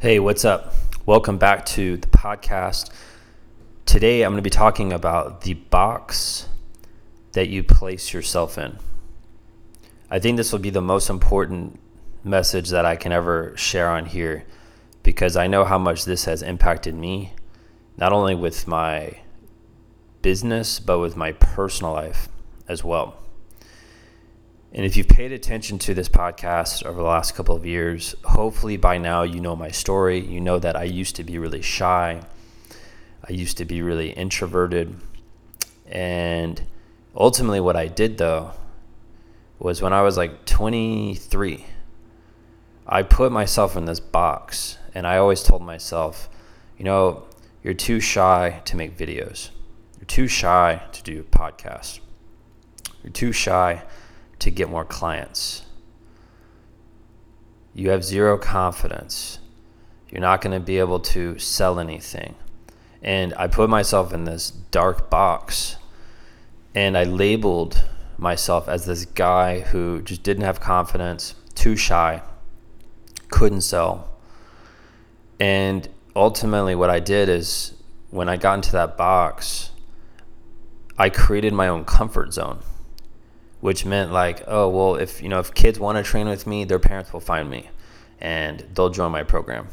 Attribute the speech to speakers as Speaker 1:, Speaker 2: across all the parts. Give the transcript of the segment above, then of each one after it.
Speaker 1: Hey, what's up? Welcome back to the podcast. Today I'm going to be talking about the box that you place yourself in. I think this will be the most important message that I can ever share on here because I know how much this has impacted me, not only with my business, but with my personal life as well. And if you've paid attention to this podcast over the last couple of years, hopefully by now you know my story. You know that I used to be really shy, I used to be really introverted. And ultimately, what I did though was when I was like 23, I put myself in this box and I always told myself, you know, you're too shy to make videos. You're too shy to do podcasts. You're too shy to get more clients. You have zero confidence. You're not going to be able to sell anything. And I put myself in this dark box and I labeled myself as this guy who just didn't have confidence, too shy, couldn't sell. And ultimately, what I did is when I got into that box, I created my own comfort zone which meant like, oh well, if you know if kids want to train with me, their parents will find me, and they'll join my program,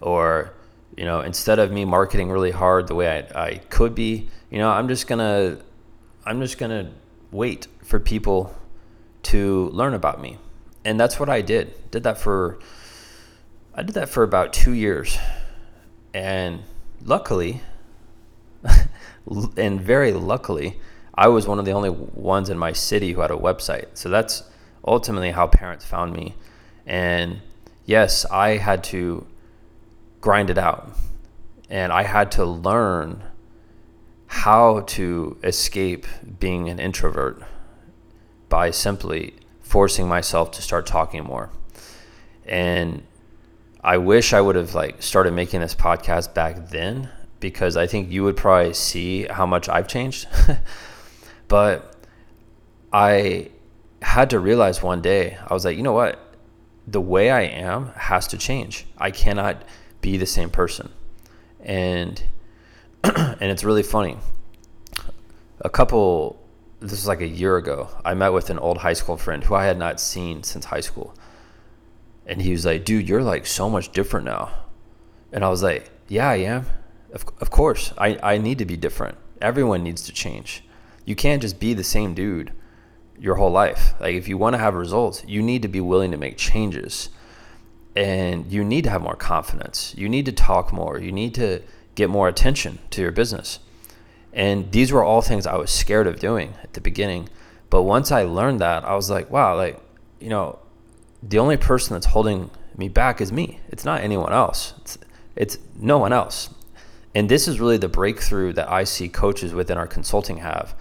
Speaker 1: or you know instead of me marketing really hard the way I, I could be, you know I'm just gonna I'm just gonna wait for people to learn about me, and that's what I did. Did that for I did that for about two years, and luckily, and very luckily I was one of the only ones in my city who had a website. So that's ultimately how parents found me. And yes, I had to grind it out. And I had to learn how to escape being an introvert by simply forcing myself to start talking more. And I wish I would have like started making this podcast back then because I think you would probably see how much I've changed. But I had to realize one day, I was like, you know what? The way I am has to change. I cannot be the same person. And and it's really funny. A couple this was like a year ago. I met with an old high school friend who I had not seen since high school. And he was like, dude, you're like so much different now. And I was like, yeah, I am. Of, of course, I, I need to be different. Everyone needs to change you can't just be the same dude your whole life. Like if you want to have results, you need to be willing to make changes. And you need to have more confidence. You need to talk more. You need to get more attention to your business. And these were all things I was scared of doing at the beginning. But once I learned that, I was like, wow, like, you know, the only person that's holding me back is me. It's not anyone else. It's, it's no one else. And this is really the breakthrough that I see coaches within our consulting have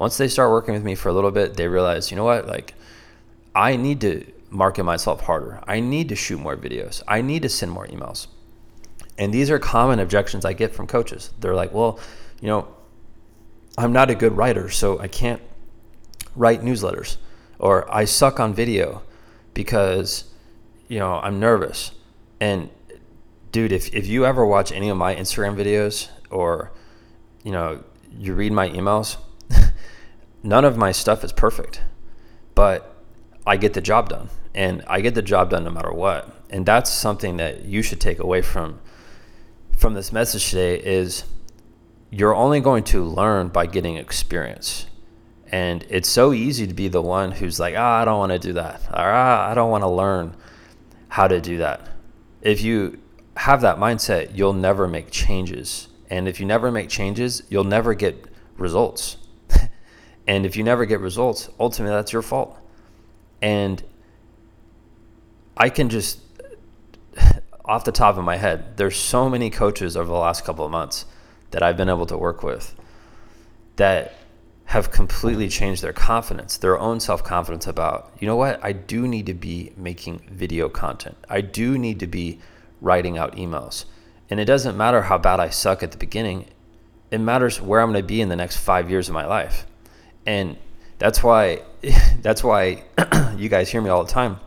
Speaker 1: once they start working with me for a little bit, they realize, you know what, like I need to market myself harder. I need to shoot more videos. I need to send more emails. And these are common objections I get from coaches. They're like, well, you know, I'm not a good writer, so I can't write newsletters. Or I suck on video because, you know, I'm nervous. And dude, if, if you ever watch any of my Instagram videos or, you know, you read my emails, none of my stuff is perfect, but I get the job done and I get the job done no matter what. And that's something that you should take away from from this message today is you're only going to learn by getting experience. And it's so easy to be the one who's like, ah, I don't want to do that. Or ah, I don't want to learn how to do that. If you have that mindset, you'll never make changes. And if you never make changes, you'll never get results. And if you never get results, ultimately that's your fault. And I can just, off the top of my head, there's so many coaches over the last couple of months that I've been able to work with that have completely changed their confidence, their own self confidence about, you know what, I do need to be making video content. I do need to be writing out emails. And it doesn't matter how bad I suck at the beginning, it matters where I'm going to be in the next five years of my life and that's why that's why you guys hear me all the time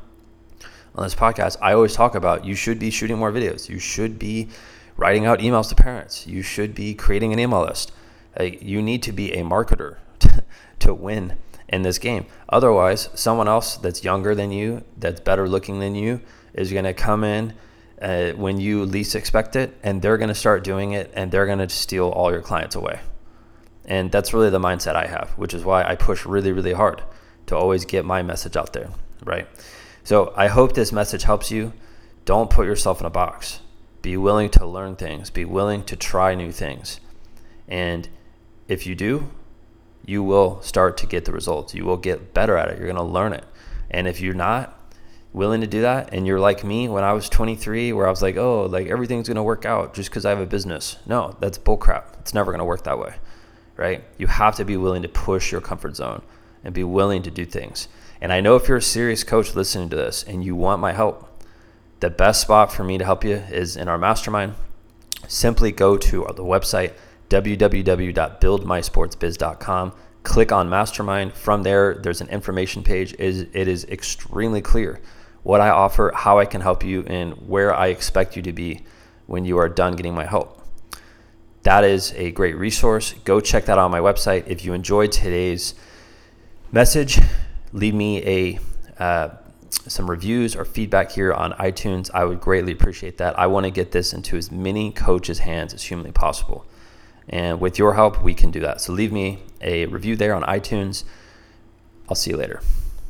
Speaker 1: on this podcast, I always talk about you should be shooting more videos. You should be writing out emails to parents. You should be creating an email list. Like, you need to be a marketer to, to win in this game. Otherwise, someone else that's younger than you, that's better looking than you, is going to come in uh, when you least expect it, and they're going to start doing it, and they're going to steal all your clients away. And that's really the mindset I have, which is why I push really, really hard to always get my message out there, right? So I hope this message helps you. Don't put yourself in a box. Be willing to learn things, be willing to try new things. And if you do, you will start to get the results. You will get better at it. You're going to learn it. And if you're not willing to do that and you're like me when I was 23 where I was like, "Oh, like everything's going to work out just cuz I have a business." No, that's bullcrap. It's never going to work that way. Right? You have to be willing to push your comfort zone and be willing to do things. And I know if you're a serious coach listening to this and you want my help, the best spot for me to help you is in our mastermind. Simply go to the website www.buildmysportsbiz.com. Click on mastermind. From there, there's an information page. It is extremely clear what I offer, how I can help you, and where I expect you to be when you are done getting my help. That is a great resource. Go check that out on my website. If you enjoyed today's message, leave me a uh, some reviews or feedback here on iTunes. I would greatly appreciate that. I want to get this into as many coaches' hands as humanly possible. And with your help, we can do that. So leave me a review there on iTunes. I'll see you later.